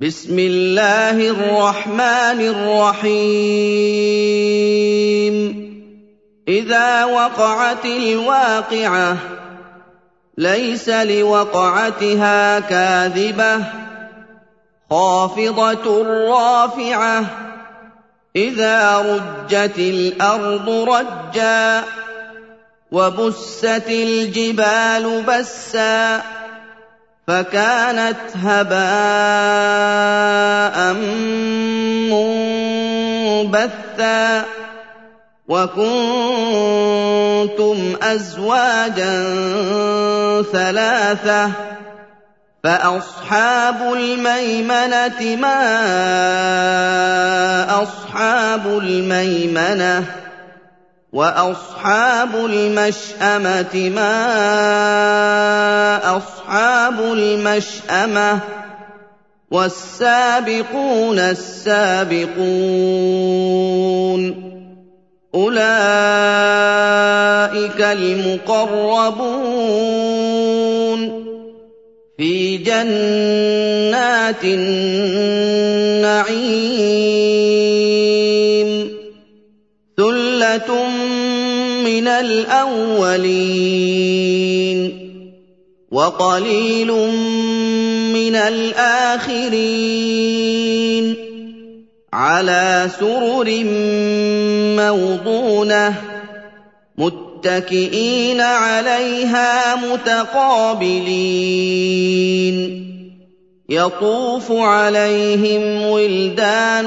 بسم الله الرحمن الرحيم. إذا وقعت الواقعة ليس لوقعتها كاذبة. خافضة رافعة إذا رجت الأرض رجا. وبست الجبال بسا. فكانت هباء منبثا وكنتم أزواجا ثلاثة فأصحاب الميمنة ما أصحاب الميمنة واصحاب المشامه ما اصحاب المشامه والسابقون السابقون اولئك المقربون في جنات النعيم ثله من الأولين وقليل من الآخرين على سرر موضونة متكئين عليها متقابلين يطوف عليهم ولدان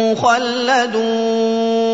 مخلدون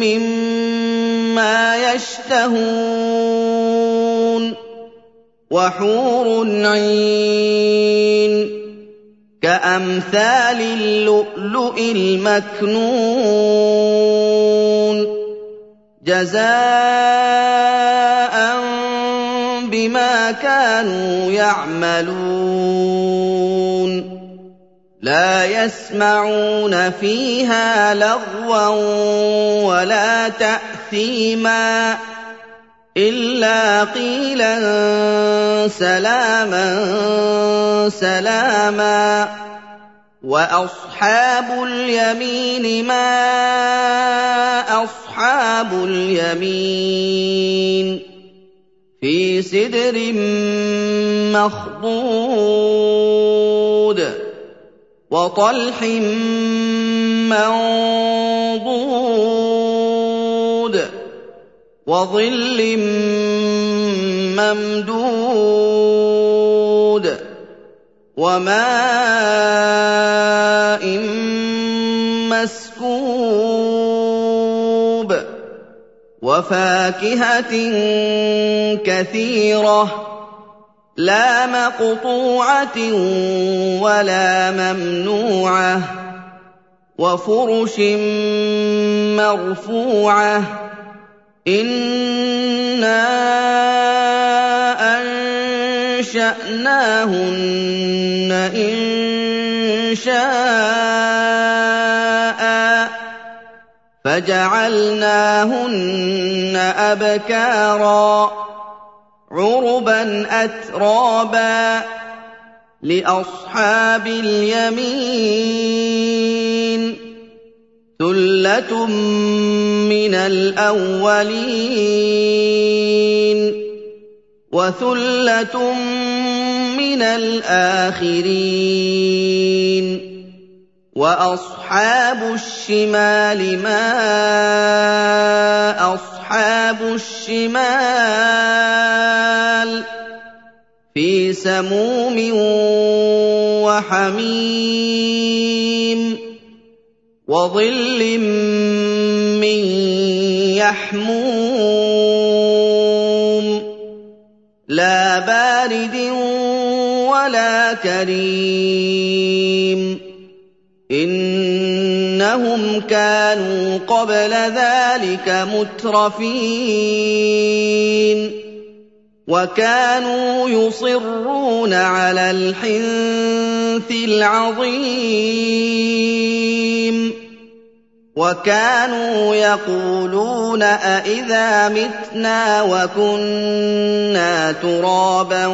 مما يشتهون وحور عين كأمثال اللؤلؤ المكنون جزاء بما كانوا يعملون لا يسمعون فيها لغوا ولا تأثيما إلا قيلا سلاما سلاما وأصحاب اليمين ما أصحاب اليمين في سدر مخضود وطلح منضود وظل ممدود وماء مسكوب وفاكهة كثيرة لا مقطوعة ولا ممنوعة وفرش مرفوعة إنا أنشأناهن انشاء فجعلناهن أبكارا عربا اترابا لاصحاب اليمين ثله من الاولين وثله من الاخرين واصحاب الشمال ما أصحاب الشمال في سموم وحميم وظل من يحموم لا بارد ولا كريم إنهم كانوا قبل ذلك مترفين وكانوا يصرون على الحنث العظيم. وكانوا يقولون أإذا متنا وكنا ترابا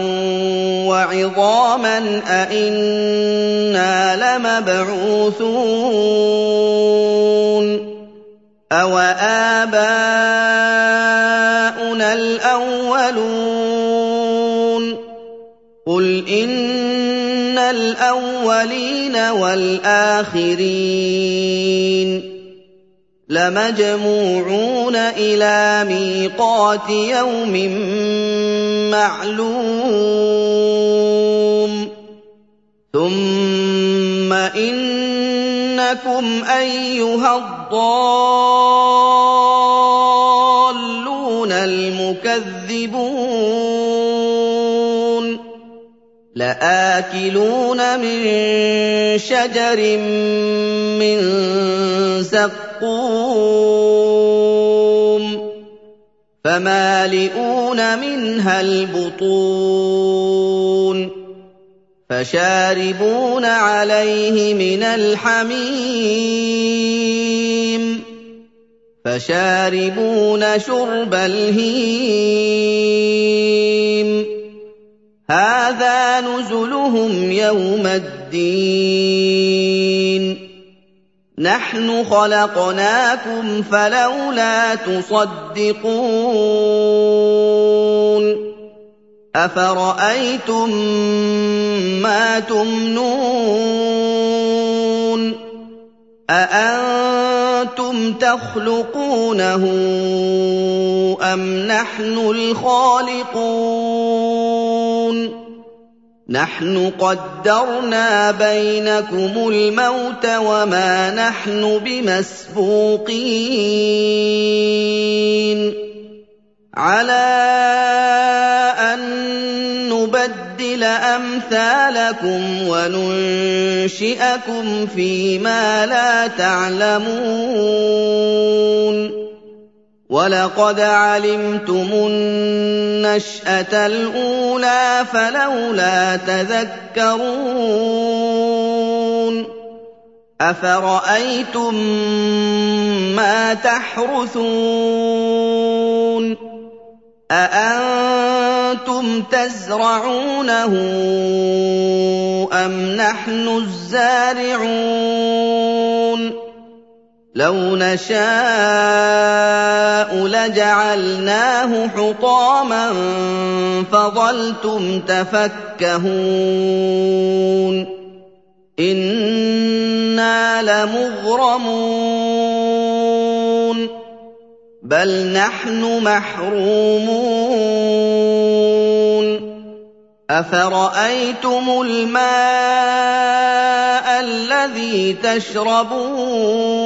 وعظاما أإنا لمبعوثون أو آباؤنا الأولون قل إن الأولين والآخرين لمجموعون إلى ميقات يوم معلوم. ثم إنكم أيها الضالون المكذبون. لآكلون من شجر من زقوم فمالئون منها البطون فشاربون عليه من الحميم فشاربون شرب الهيم هذا نزلهم يوم الدين نحن خلقناكم فلولا تصدقون أفرأيتم ما تمنون أأنتم تخلقونه أم نحن الخالقون نحن قدرنا بينكم الموت وما نحن بمسبوقين. على أن نبدل أمثالكم وننشئكم فيما لا تعلمون. وَلَقَدْ عَلِمْتُمُ النَّشْأَةَ الْأُولَىٰ فَلَوْلَا تَذَكَّرُونَ أَفَرَأَيْتُم مَّا تَحْرُثُونَ أَأَنتُمْ تَزْرَعُونَهُ أَمْ نَحْنُ الزَّارِعُونَ لو نشاء لجعلناه حطاما فظلتم تفكهون إنا لمغرمون بل نحن محرومون أفرأيتم الماء الذي تشربون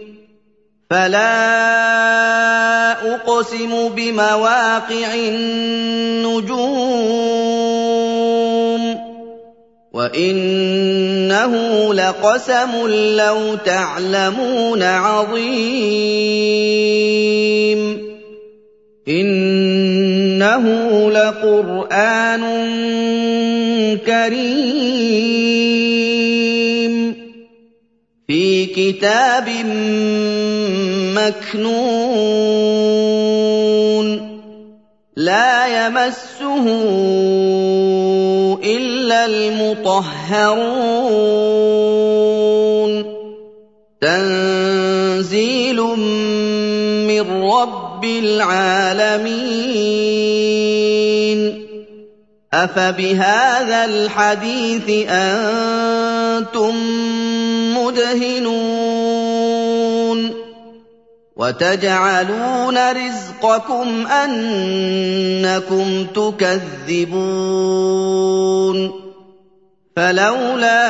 فلا أقسم بمواقع النجوم وإنه لقسم لو تعلمون عظيم إِنَّهُ لَقُرْآنٌ كَرِيمٌ فِي كِتَابٍ مَّكْنُونٍ لَّا يَمَسُّهُ إِلَّا الْمُطَهَّرُونَ. تَنزِيلٌ مِّن رَّبِّ الْعَالَمِينَ. أَفَبِهَٰذَا الْحَدِيثِ أَنتُم مُّدْهِنُونَ؟ وَتَجْعَلُونَ رِزْقَكُمْ أَنَّكُمْ تُكَذِّبُونَ. فَلَوْلَا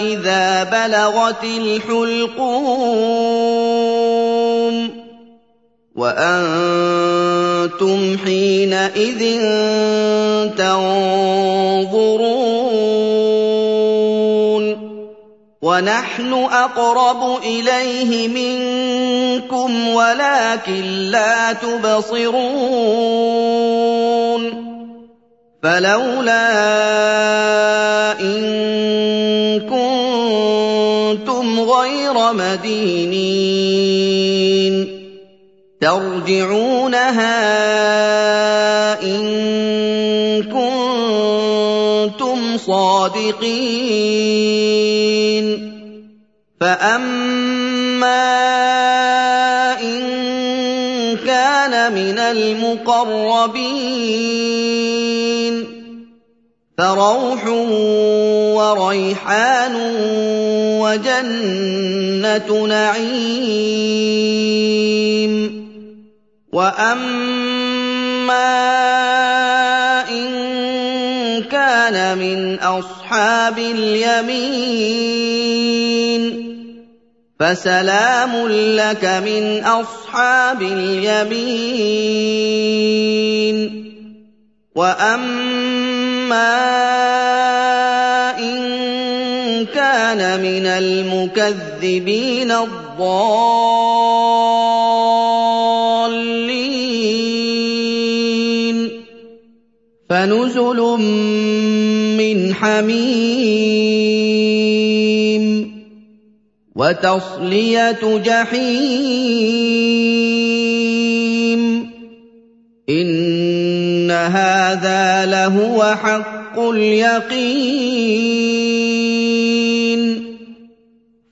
إِذَا بَلَغَتِ الْحُلْقُومَ. وَأَنتُمْ حِينَئِذٍ تَنظُرُونَ. وَنَحْنُ أَقْرَبُ إِلَيْهِ مِنكُمْ وَلَٰكِن لَّا تُبْصِرُونَ فَلَوْلَا إِن كُنتُمْ غَيْرَ مَدِينِينَ تَرْجِعُونَهَا إِن كُنتُمْ صَادِقِينَ فَأَمَّا إِن كَانَ مِنَ الْمُقَرَّبِينَ فَرَوْحٌ وَرَيْحَانٌ وَجَنَّتُ نَعِيمٍ وَأَمَّا إِن كَانَ مِنْ أَصْحَابِ الْيَمِينِ فَسَلَامٌ لَّكَ مِنْ أَصْحَابِ الْيَمِينِ. وَأَمَّا إِن كَانَ مِنَ الْمُكَذِّبِينَ الضَّالِّينَ. فَنُزُلٌ مِّنْ حَمِيمٍ وَتَصْلِيَةُ جَحِيمٍ. إِنَّ هَٰذَا لَهُوَ حَقُّ الْيَقِينِ.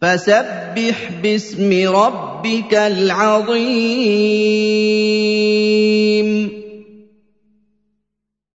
فَسَبِّحْ بِاسْمِ رَبِّكَ الْعَظِيمِ.